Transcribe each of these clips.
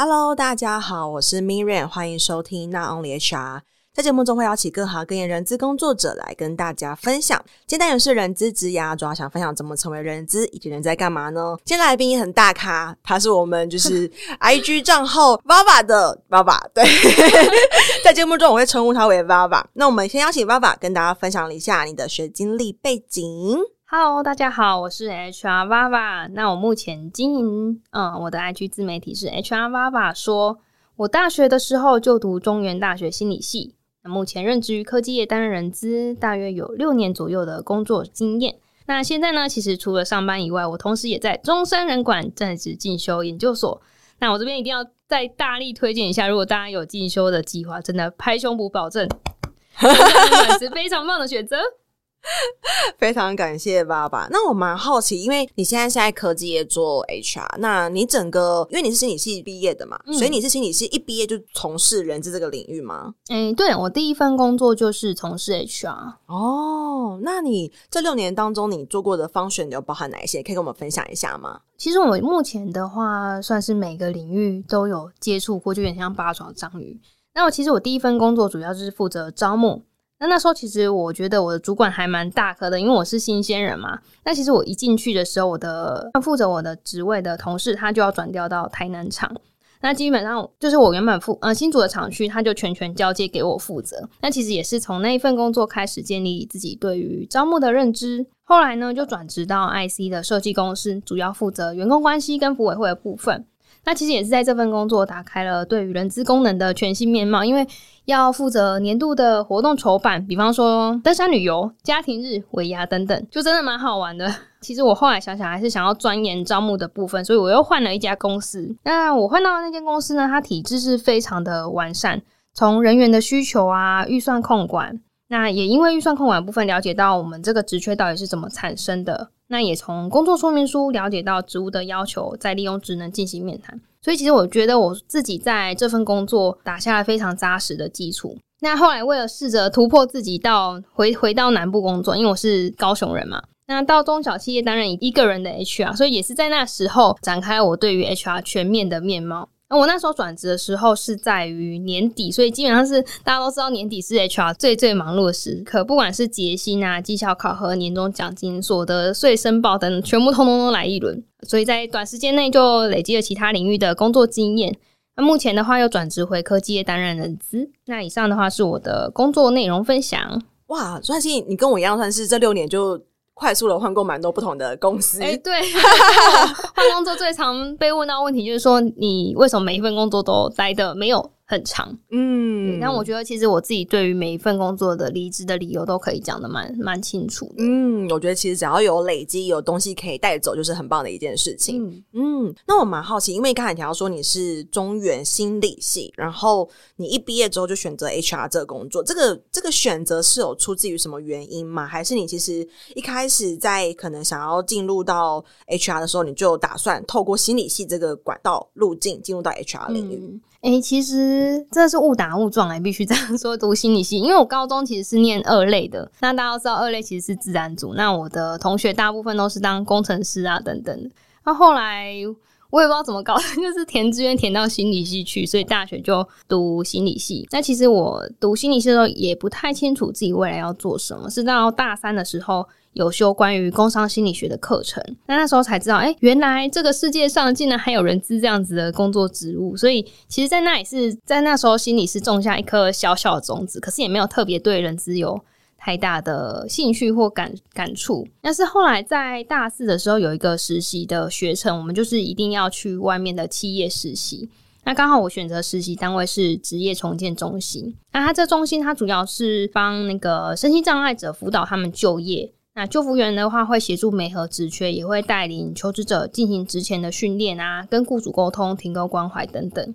Hello，大家好，我是 Miriam，欢迎收听《Not Only HR》。在节目中会邀请各行各业人资工作者来跟大家分享。今天单元是人资职涯，主要想分享怎么成为人资，以及人在干嘛呢？今天来宾也很大咖，他是我们就是 IG 账号 Vava 的 Vava。对，在节目中我会称呼他为 Vava。那我们先邀请 Vava 跟大家分享一下你的学经历背景。Hello，大家好，我是 HR Vava。那我目前经营，嗯，我的 IG 自媒体是 HR Vava 说。我大学的时候就读中原大学心理系，那目前任职于科技业担任人资，大约有六年左右的工作经验。那现在呢，其实除了上班以外，我同时也在中山人管在职进修研究所。那我这边一定要再大力推荐一下，如果大家有进修的计划，真的拍胸脯保证，是非常棒的选择。非常感谢爸爸。那我蛮好奇，因为你现在是在科技业做 HR，那你整个因为你是心理系毕业的嘛，嗯、所以你是心理系一毕业就从事人资这个领域吗？嗯，对，我第一份工作就是从事 HR。哦，那你这六年当中你做过的 function 有包含哪一些？可以跟我们分享一下吗？其实我目前的话，算是每个领域都有接触过，就有点像八爪章鱼。那我其实我第一份工作主要就是负责招募。那那时候其实我觉得我的主管还蛮大颗的，因为我是新鲜人嘛。那其实我一进去的时候，我的负责我的职位的同事他就要转调到台南厂。那基本上就是我原本负呃新组的厂区，他就全权交接给我负责。那其实也是从那一份工作开始建立自己对于招募的认知。后来呢，就转职到 IC 的设计公司，主要负责员工关系跟福委会的部分。那其实也是在这份工作打开了对于人资功能的全新面貌，因为要负责年度的活动筹办，比方说登山旅游、家庭日、尾牙等等，就真的蛮好玩的。其实我后来想想，还是想要钻研招募的部分，所以我又换了一家公司。那我换到的那间公司呢，它体制是非常的完善，从人员的需求啊、预算控管，那也因为预算控管部分了解到我们这个职缺到底是怎么产生的。那也从工作说明书了解到职务的要求，再利用职能进行面谈。所以其实我觉得我自己在这份工作打下了非常扎实的基础。那后来为了试着突破自己到回回到南部工作，因为我是高雄人嘛，那到中小企业担任一个人的 HR，所以也是在那时候展开我对于 HR 全面的面貌。那我那时候转职的时候是在于年底，所以基本上是大家都知道年底是 HR 最最忙碌的时刻，不管是结薪啊、绩效考核、年终奖金、所得税申报等，全部通通都来一轮。所以在短时间内就累积了其他领域的工作经验。那目前的话又转职回科技业担任人资。那以上的话是我的工作内容分享。哇，算是你跟我一样，算是这六年就。快速的换过蛮多不同的公司，哎、欸，对，换工作最常被问到问题就是说，你为什么每一份工作都待的没有很长，嗯，但我觉得其实我自己对于每一份工作的离职的理由都可以讲的蛮蛮清楚的，嗯，我觉得其实只要有累积，有东西可以带走，就是很棒的一件事情，嗯，嗯，那我蛮好奇，因为刚才提到说你是中原心理系，然后你一毕业之后就选择 HR 这个工作，这个这个选择是有出自于什么原因吗？还是你其实一开始在可能想要进入到 HR 的时候，你就打算透过心理系这个管道路径进入到 HR 领域？嗯诶、欸，其实这是误打误撞哎，必须这样说。读心理系，因为我高中其实是念二类的。那大家都知道，二类其实是自然组。那我的同学大部分都是当工程师啊等等。那后来我也不知道怎么搞的，就是填志愿填到心理系去，所以大学就读心理系。那其实我读心理系的时候也不太清楚自己未来要做什么，是到大三的时候。有修关于工商心理学的课程，那那时候才知道，哎、原来这个世界上竟然还有人资这样子的工作职务。所以，其实，在那也是在那时候，心里是种下一颗小小的种子，可是也没有特别对人资有太大的兴趣或感感触。但是后来在大四的时候，有一个实习的学程，我们就是一定要去外面的企业实习。那刚好我选择实习单位是职业重建中心。那它这中心，它主要是帮那个身心障碍者辅导他们就业。那救服员的话，会协助媒合职缺，也会带领求职者进行职前的训练啊，跟雇主沟通、提供关怀等等。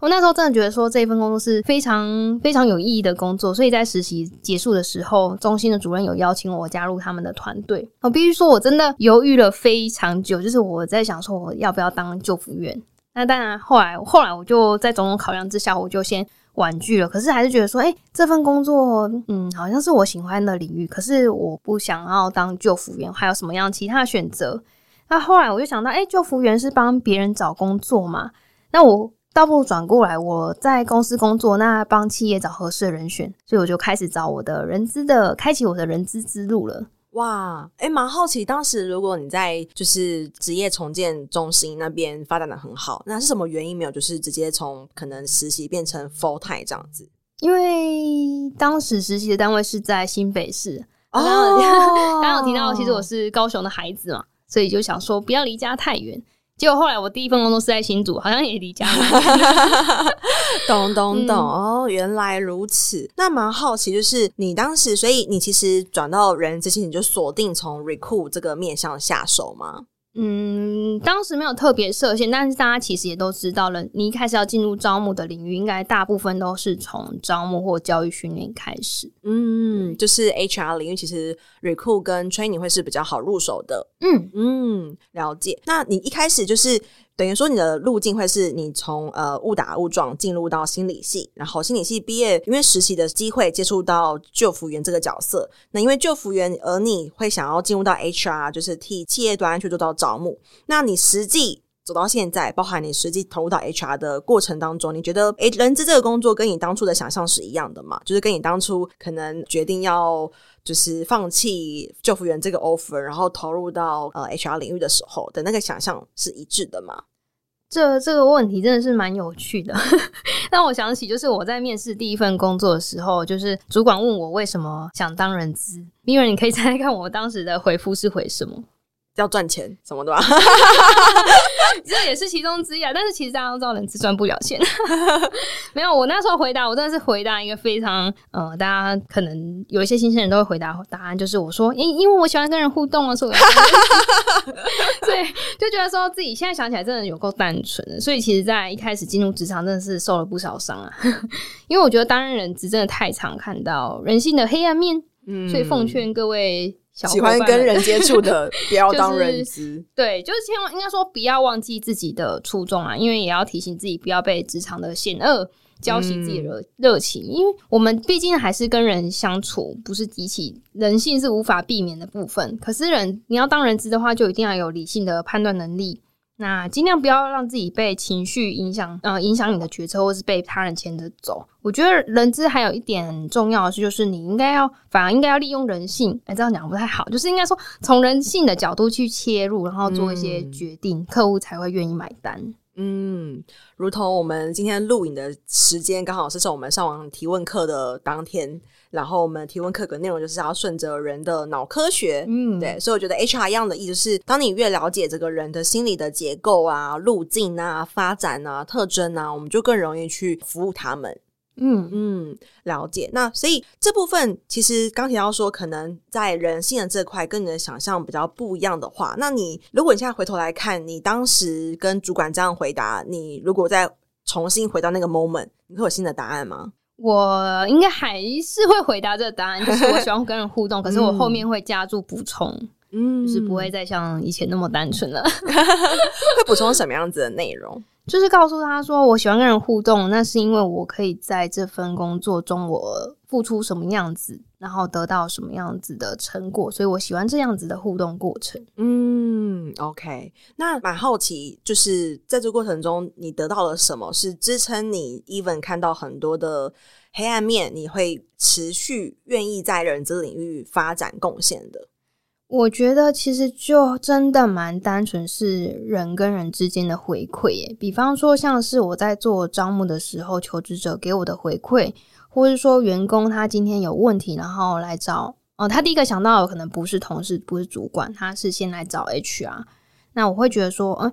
我那时候真的觉得说，这一份工作是非常非常有意义的工作，所以在实习结束的时候，中心的主任有邀请我加入他们的团队。我必须说，我真的犹豫了非常久，就是我在想说，我要不要当救服员？那当然，后来后来我就在种种考量之下，我就先。婉拒了，可是还是觉得说，哎、这份工作，嗯，好像是我喜欢的领域，可是我不想要当救服员，还有什么样其他选择？那后来我就想到，哎、欸，就服员是帮别人找工作嘛，那我倒不如转过来，我在公司工作，那帮企业找合适的人选，所以我就开始找我的人资的，开启我的人资之路了。哇，哎、欸，蛮好奇，当时如果你在就是职业重建中心那边发展的很好，那是什么原因没有？就是直接从可能实习变成 full time 这样子？因为当时实习的单位是在新北市，刚刚、哦、刚有提到，其实我是高雄的孩子嘛，所以就想说不要离家太远。结果后来我第一份工作是在新竹，好像也离家了。懂懂懂、嗯、哦，原来如此。那蛮好奇，就是你当时，所以你其实转到人之前，你就锁定从 recruit 这个面向下手吗？嗯，当时没有特别设限，但是大家其实也都知道了，你一开始要进入招募的领域，应该大部分都是从招募或教育训练开始。嗯，就是 HR 领域，其实 recruit 跟 training 会是比较好入手的。嗯嗯，了解。那你一开始就是。等于说，你的路径会是你从呃误打误撞进入到心理系，然后心理系毕业，因为实习的机会接触到救服员这个角色。那因为救服员，而你会想要进入到 HR，就是替企业端去做到招募。那你实际走到现在，包含你实际投入到 HR 的过程当中，你觉得诶，人资这个工作跟你当初的想象是一样的吗？就是跟你当初可能决定要。就是放弃救服员这个 offer，然后投入到呃 HR 领域的时候的那个想象是一致的吗？这这个问题真的是蛮有趣的，让我想起就是我在面试第一份工作的时候，就是主管问我为什么想当人资，因为你可以猜猜看我当时的回复是回什么？要赚钱什么的吧，这也是其中之一啊。但是其实大家都知道，人资赚不了钱。没有，我那时候回答，我真的是回答一个非常呃，大家可能有一些新鲜人都会回答答案，就是我说，因因为我喜欢跟人互动啊，所以对，就觉得说自己现在想起来真的有够单纯的。所以其实，在一开始进入职场，真的是受了不少伤啊。因为我觉得担任人资真的太常看到人性的黑暗面，嗯，所以奉劝各位。喜欢跟人接触的，不要当人资、就是。对，就是千万应该说不要忘记自己的初衷啊，因为也要提醒自己不要被职场的险恶浇熄自己的热热情，嗯、因为我们毕竟还是跟人相处，不是机器，人性是无法避免的部分。可是人你要当人资的话，就一定要有理性的判断能力。那尽量不要让自己被情绪影响，呃，影响你的决策，或是被他人牵着走。我觉得人资还有一点很重要的是，就是你应该要，反而应该要利用人性。哎、欸，这样讲不太好，就是应该说从人性的角度去切入，然后做一些决定，嗯、客户才会愿意买单。嗯，如同我们今天录影的时间刚好是从我们上网提问课的当天。然后我们提问课的内容就是要顺着人的脑科学，嗯，对，所以我觉得 HR 一样的意思是，当你越了解这个人的心理的结构啊、路径啊、发展啊、特征啊，我们就更容易去服务他们。嗯嗯，了解。那所以这部分其实刚提到说，可能在人性的这块跟你的想象比较不一样的话，那你如果你现在回头来看，你当时跟主管这样回答，你如果再重新回到那个 moment，你会有新的答案吗？我应该还是会回答这个答案，就是我喜欢跟人互动，可是我后面会加注补充，嗯，就是不会再像以前那么单纯了。会补充什么样子的内容？就是告诉他说，我喜欢跟人互动，那是因为我可以在这份工作中，我付出什么样子，然后得到什么样子的成果，所以我喜欢这样子的互动过程。嗯，OK，那蛮好奇，就是在这过程中，你得到了什么，是支撑你 even 看到很多的黑暗面，你会持续愿意在人资领域发展贡献的？我觉得其实就真的蛮单纯，是人跟人之间的回馈。比方说，像是我在做招募的时候，求职者给我的回馈。或是说，员工他今天有问题，然后来找，哦，他第一个想到的可能不是同事，不是主管，他是先来找 HR。那我会觉得说，嗯。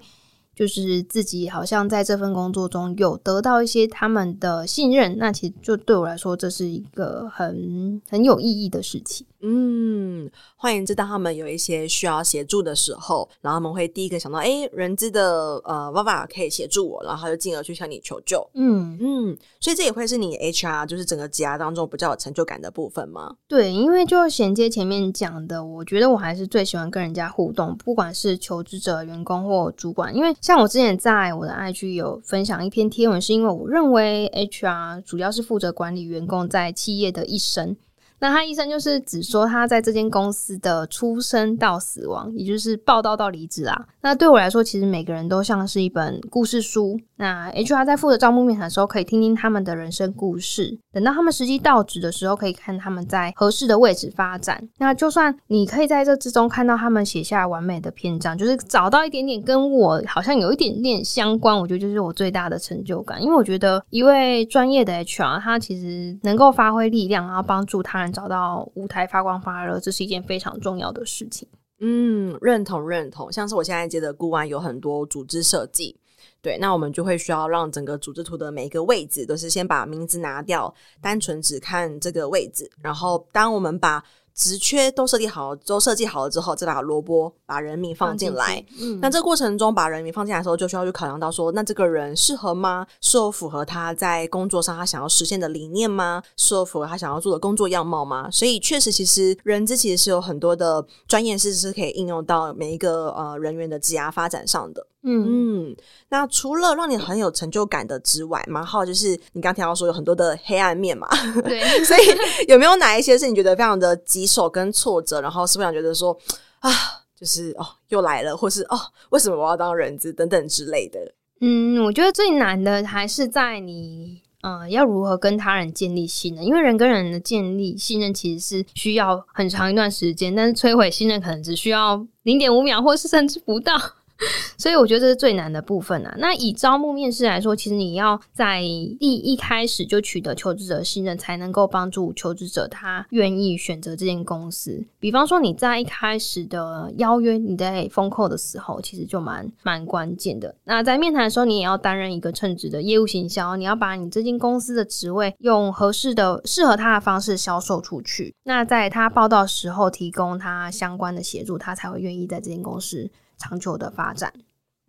就是自己好像在这份工作中有得到一些他们的信任，那其实就对我来说，这是一个很很有意义的事情。嗯，换言之，当他们有一些需要协助的时候，然后他们会第一个想到，哎，人资的呃爸爸可以协助我，然后他就进而去向你求救。嗯嗯，所以这也会是你 HR 就是整个职涯当中比较有成就感的部分吗？对，因为就衔接前面讲的，我觉得我还是最喜欢跟人家互动，不管是求职者、员工或主管，因为。像我之前在我的 IG 有分享一篇贴文，是因为我认为 HR 主要是负责管理员工在企业的一生。那他一生就是只说他在这间公司的出生到死亡，也就是报道到离职啊。那对我来说，其实每个人都像是一本故事书。那 HR 在负责招募面谈的时候，可以听听他们的人生故事。等到他们实际到职的时候，可以看他们在合适的位置发展。那就算你可以在这之中看到他们写下完美的篇章，就是找到一点点跟我好像有一点点相关，我觉得就是我最大的成就感。因为我觉得一位专业的 HR，他其实能够发挥力量，然后帮助他人。找到舞台发光发热，这是一件非常重要的事情。嗯，认同认同。像是我现在接的顾问有很多组织设计，对，那我们就会需要让整个组织图的每一个位置都是先把名字拿掉，单纯只看这个位置，然后当我们把职缺都设计好，都设计好了之后，再把萝卜把人名放进来。嗯，那这个过程中把人名放进来的时候，就需要去考量到说，那这个人适合吗？是否符合他在工作上他想要实现的理念吗？是否符合他想要做的工作样貌吗？所以确实，其实人资其实是有很多的专业知识是可以应用到每一个呃人员的职涯发展上的。嗯，嗯，那除了让你很有成就感的之外，蛮好就是你刚听到说有很多的黑暗面嘛，对，所以有没有哪一些是你觉得非常的棘手跟挫折，然后是不是想觉得说啊，就是哦又来了，或是哦为什么我要当人质等等之类的？嗯，我觉得最难的还是在你嗯、呃、要如何跟他人建立信任，因为人跟人的建立信任其实是需要很长一段时间，但是摧毁信任可能只需要零点五秒，或是甚至不到。所以我觉得这是最难的部分啊。那以招募面试来说，其实你要在第一开始就取得求职者信任，才能够帮助求职者他愿意选择这间公司。比方说你在一开始的邀约，你在封扣的时候，其实就蛮蛮关键的。那在面谈的时候，你也要担任一个称职的业务行销，你要把你这间公司的职位用合适的、适合他的方式销售出去。那在他报道时候，提供他相关的协助，他才会愿意在这间公司。长久的发展，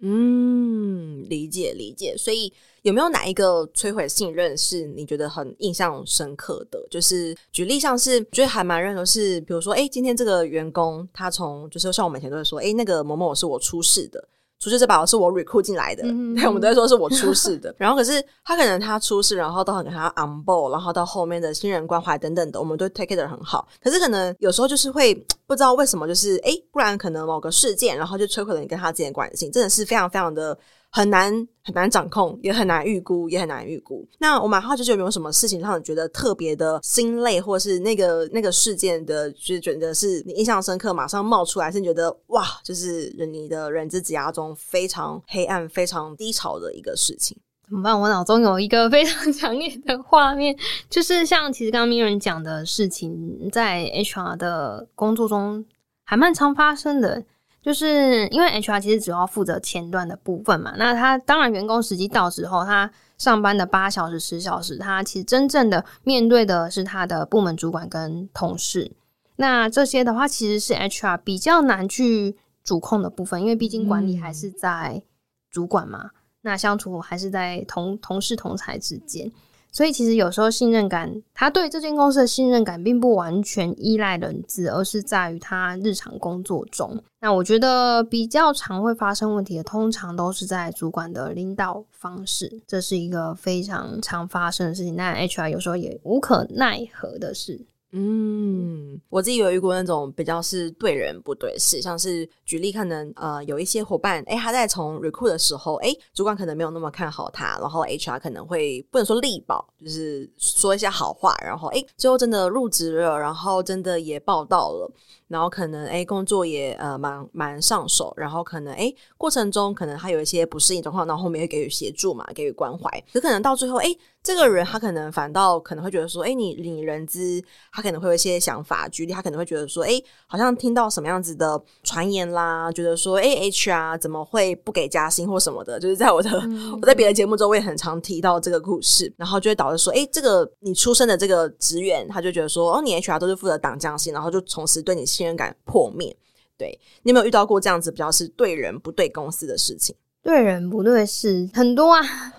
嗯，理解理解。所以有没有哪一个摧毁信任是你觉得很印象深刻的？就是举例像是觉得还蛮认同是，比如说，哎、今天这个员工他从就是像我每天都会说，哎、那个某某是我出事的。出事这把是我 recruit 进来的，嗯、对，我们都会说是我出事的。然后可是他可能他出事，然后都很给他 on board，然后到后面的新人关怀等等的，我们都 take it 的很好。可是可能有时候就是会不知道为什么，就是哎，不然可能某个事件，然后就摧毁了你跟他之间的关系，真的是非常非常的。很难很难掌控，也很难预估，也很难预估。那我蛮好奇，就是有没有什么事情让你觉得特别的心累，或是那个那个事件的，就是觉得是你印象深刻，马上冒出来，是你觉得哇，就是你的人资职涯中非常黑暗、非常低潮的一个事情。怎么办？我脑中有一个非常强烈的画面，就是像其实刚刚 Miriam 讲的事情，在 HR 的工作中还蛮常发生的。就是因为 HR 其实主要负责前端的部分嘛，那他当然员工实际到时候，他上班的八小时、十小时，他其实真正的面对的是他的部门主管跟同事。那这些的话，其实是 HR 比较难去主控的部分，因为毕竟管理还是在主管嘛，嗯、那相处还是在同同事同才之间。所以其实有时候信任感，他对这间公司的信任感并不完全依赖人资，而是在于他日常工作中。那我觉得比较常会发生问题的，通常都是在主管的领导方式，这是一个非常常发生的事情。那 HR 有时候也无可奈何的事。嗯，我自己有遇过那种比较是对人不对事，像是举例可能呃有一些伙伴，诶，他在从 recruit 的时候，诶，主管可能没有那么看好他，然后 HR 可能会不能说力保，就是说一些好话，然后诶，最后真的入职了，然后真的也报到了。然后可能诶工作也呃蛮蛮上手，然后可能诶过程中可能他有一些不适应状况，然后后面会给予协助嘛，给予关怀。可可能到最后诶这个人他可能反倒可能会觉得说，诶你你人资他可能会有一些想法，举例他可能会觉得说，诶好像听到什么样子的传言啦，觉得说，诶 HR 怎么会不给加薪或什么的，就是在我的、嗯、我在别的节目中我也很常提到这个故事，然后就会导致说，诶这个你出生的这个职员他就觉得说，哦你 HR 都是负责挡降薪，然后就从此对你。信任感破灭，对，你有没有遇到过这样子比较是对人不对公司的事情？对人不对事很多啊，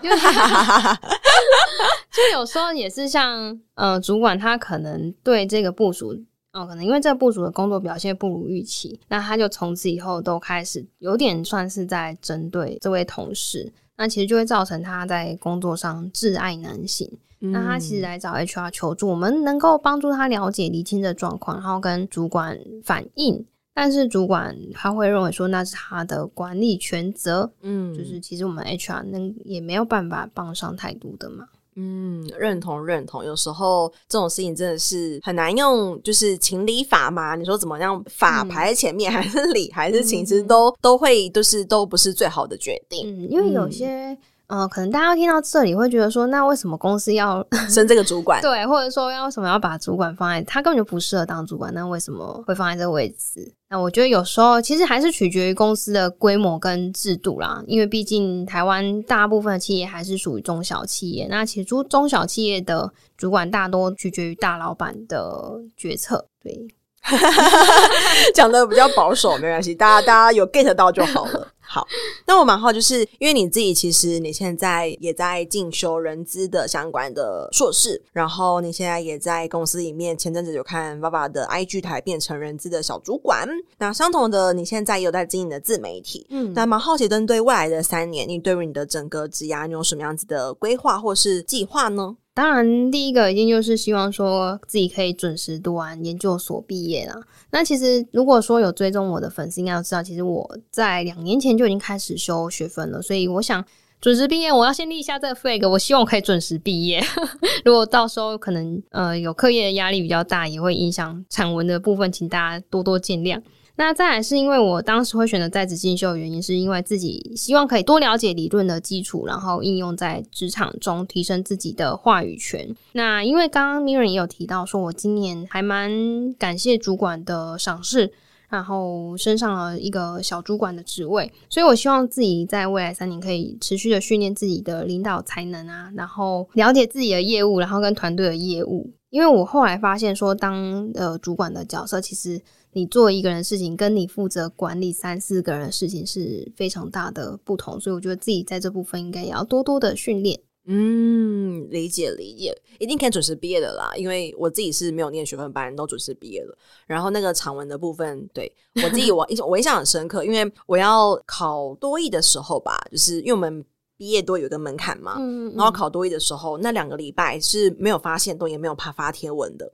就有时候也是像呃，主管他可能对这个部署，哦，可能因为这个部署的工作表现不如预期，那他就从此以后都开始有点算是在针对这位同事，那其实就会造成他在工作上挚爱难行。嗯、那他其实来找 HR 求助，我们能够帮助他了解厘清的状况，然后跟主管反映。但是主管他会认为说那是他的管理权责，嗯，就是其实我们 HR 能也没有办法帮上太多的嘛。嗯，认同认同。有时候这种事情真的是很难用，就是情理法嘛。你说怎么样，法排在前面，嗯、还是理还是情，其实都都会就是都不是最好的决定。嗯，因为有些。嗯，可能大家听到这里会觉得说，那为什么公司要升这个主管？对，或者说要为什么要把主管放在他根本就不适合当主管，那为什么会放在这个位置？那我觉得有时候其实还是取决于公司的规模跟制度啦，因为毕竟台湾大部分的企业还是属于中小企业，那其实中中小企业的主管大多取决于大老板的决策。对，讲的比较保守，没关系，大家大家有 get 到就好了。好，那我蛮好，就是因为你自己其实你现在也在进修人资的相关的硕士，然后你现在也在公司里面，前阵子有看爸爸的 IG 台变成人资的小主管。那相同的，你现在也有在经营的自媒体，嗯，那蛮好奇，针对未来的三年，你对于你的整个职涯，你有什么样子的规划或是计划呢？当然，第一个一定就是希望说自己可以准时读完研究所毕业啦。那其实如果说有追踪我的粉丝，应该要知道，其实我在两年前就已经开始修学分了。所以我想准时毕业，我要先立下这个 flag。我希望我可以准时毕业。如果到时候可能呃有课业的压力比较大，也会影响产文的部分，请大家多多见谅。那再来是因为我当时会选择在职进修的原因，是因为自己希望可以多了解理论的基础，然后应用在职场中，提升自己的话语权。那因为刚刚 Miriam 也有提到，说我今年还蛮感谢主管的赏识，然后升上了一个小主管的职位，所以我希望自己在未来三年可以持续的训练自己的领导才能啊，然后了解自己的业务，然后跟团队的业务。因为我后来发现说，当呃主管的角色其实。你做一个人的事情，跟你负责管理三四个人的事情是非常大的不同，所以我觉得自己在这部分应该也要多多的训练。嗯，理解理解，一定可以准时毕业的啦，因为我自己是没有念学分班，都准时毕业了。然后那个长文的部分，对我自己 我印象我印象很深刻，因为我要考多艺的时候吧，就是因为我们毕业多有一个门槛嘛，嗯嗯，然后考多益的时候，那两个礼拜是没有发现动，也没有怕发贴文的。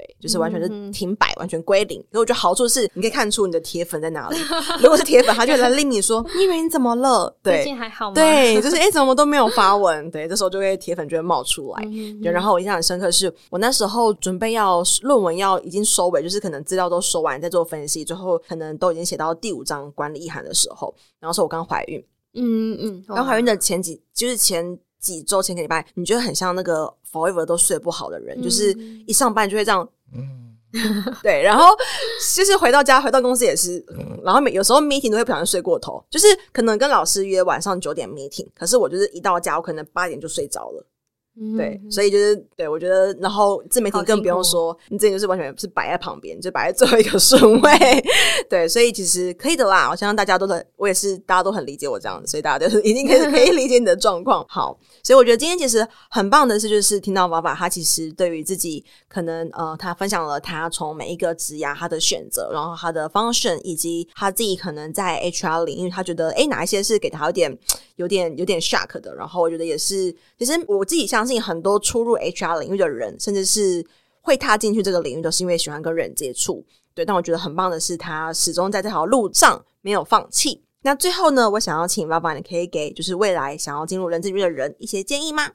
对，就是完全是停摆，嗯、完全归零。所以我觉得好处是，你可以看出你的铁粉在哪里。如果是铁粉，他就来拎你说：“你以为你怎么了？” 对，最近还好吗？对，就是哎、欸，怎么都没有发文？对，这时候就会铁粉就会冒出来。嗯、对，然后我印象很深刻是，是我那时候准备要论文要已经收尾，就是可能资料都收完，再做分析，最后可能都已经写到第五章管理意涵的时候，然后说我刚怀孕。嗯嗯，刚怀孕的前几，就是前。几周前个礼拜，你觉得很像那个 forever 都睡不好的人，嗯、就是一上班就会这样，嗯，对，然后就是回到家、回到公司也是，嗯、然后每有时候 meeting 都会不小心睡过头，就是可能跟老师约晚上九点 meeting，可是我就是一到家，我可能八点就睡着了。对，所以就是对我觉得，然后自媒体更不用说，你这就是完全是摆在旁边，就摆在最后一个顺位。对，所以其实可以的啦。我相信大家都很，我也是，大家都很理解我这样子，所以大家都 一定可以可以理解你的状况。好，所以我觉得今天其实很棒的是，就是听到爸爸他其实对于自己可能呃，他分享了他从每一个职涯他的选择，然后他的 function，以及他自己可能在 HR 领域，他觉得哎哪一些是给他有点有点有点 shock 的。然后我觉得也是，其实我自己相信。很多初入 HR 领域的人，甚至是会踏进去这个领域，都是因为喜欢跟人接触。对，但我觉得很棒的是，他始终在这条路上没有放弃。那最后呢，我想要请爸爸，你可以给就是未来想要进入人资领域的人一些建议吗？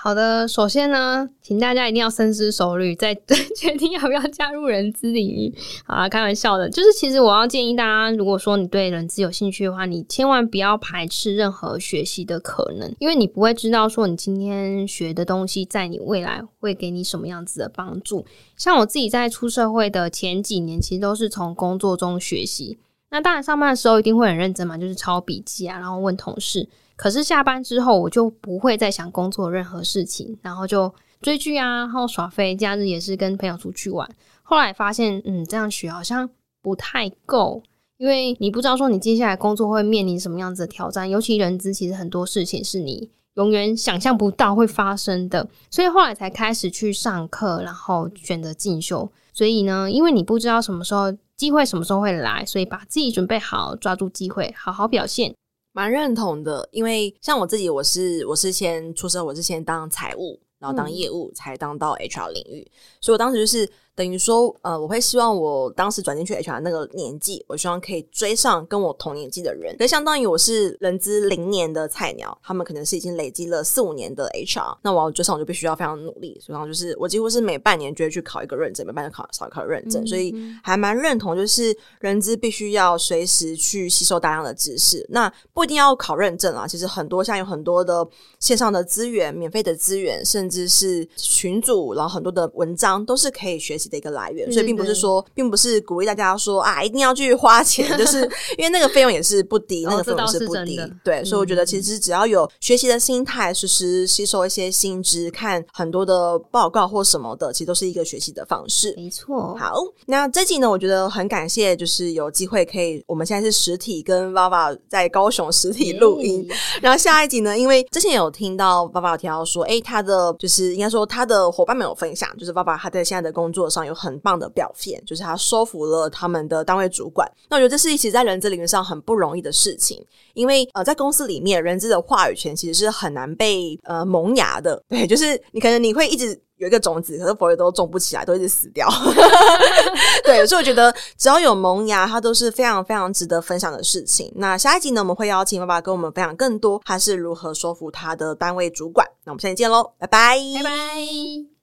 好的，首先呢，请大家一定要深思熟虑，再 决定要不要加入人资领域。好啊，开玩笑的，就是其实我要建议大家，如果说你对人资有兴趣的话，你千万不要排斥任何学习的可能，因为你不会知道说你今天学的东西，在你未来会给你什么样子的帮助。像我自己在出社会的前几年，其实都是从工作中学习。那当然上班的时候一定会很认真嘛，就是抄笔记啊，然后问同事。可是下班之后，我就不会再想工作任何事情，然后就追剧啊，然后耍废，假日也是跟朋友出去玩。后来发现，嗯，这样学好像不太够，因为你不知道说你接下来工作会面临什么样子的挑战，尤其人资其实很多事情是你永远想象不到会发生的，所以后来才开始去上课，然后选择进修。所以呢，因为你不知道什么时候机会什么时候会来，所以把自己准备好，抓住机会，好好表现。蛮认同的，因为像我自己，我是我是先出生，我是先当财务，然后当业务才当到 HR 领域，所以我当时就是。等于说，呃，我会希望我当时转进去 HR 那个年纪，我希望可以追上跟我同年纪的人。可相当于我是人资零年的菜鸟，他们可能是已经累积了四五年的 HR，那我要追上，我就必须要非常努力。所以，就是我几乎是每半年就会去考一个认证，每半年考少一考认证。所以，还蛮认同，就是人资必须要随时去吸收大量的知识。那不一定要考认证啊，其实很多像有很多的线上的资源、免费的资源，甚至是群组，然后很多的文章都是可以学习的一个来源，所以并不是说，并不是鼓励大家说啊，一定要去花钱，就是因为那个费用也是不低，那个费用是不低，对，所以我觉得其实只要有学习的心态，实时吸收一些新知，看很多的报告或什么的，其实都是一个学习的方式。没错。好，那这集呢，我觉得很感谢，就是有机会可以，我们现在是实体跟 Vava 在高雄实体录音，然后下一集呢，因为之前有听到 Vava 有提到说，诶，他的就是应该说他的伙伴们有分享，就是 Vava 他在现在的工作上有很棒的表现，就是他说服了他们的单位主管。那我觉得这是一起在人资领域上很不容易的事情，因为呃，在公司里面，人资的话语权其实是很难被呃萌芽的。对，就是你可能你会一直有一个种子，可是佛爷都种不起来，都一直死掉。对，所以我觉得只要有萌芽，它都是非常非常值得分享的事情。那下一集呢，我们会邀请爸爸跟我们分享更多，他是如何说服他的单位主管。那我们下期见喽，拜拜，拜拜。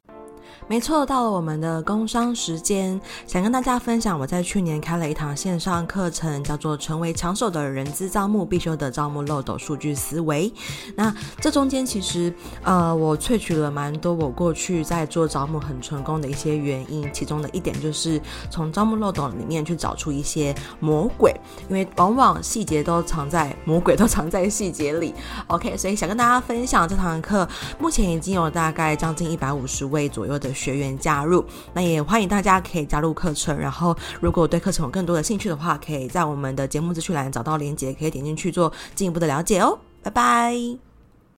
没错，到了我们的工商时间，想跟大家分享，我在去年开了一堂线上课程，叫做《成为抢手的人资招募必修的招募漏斗数据思维》。那这中间其实，呃，我萃取了蛮多我过去在做招募很成功的一些原因，其中的一点就是从招募漏斗里面去找出一些魔鬼，因为往往细节都藏在魔鬼都 藏在细节里。OK，所以想跟大家分享这堂课，目前已经有大概将近一百五十位左右的学员加入，那也欢迎大家可以加入课程。然后，如果对课程有更多的兴趣的话，可以在我们的节目资讯栏找到链接，可以点进去做进一步的了解哦。拜拜。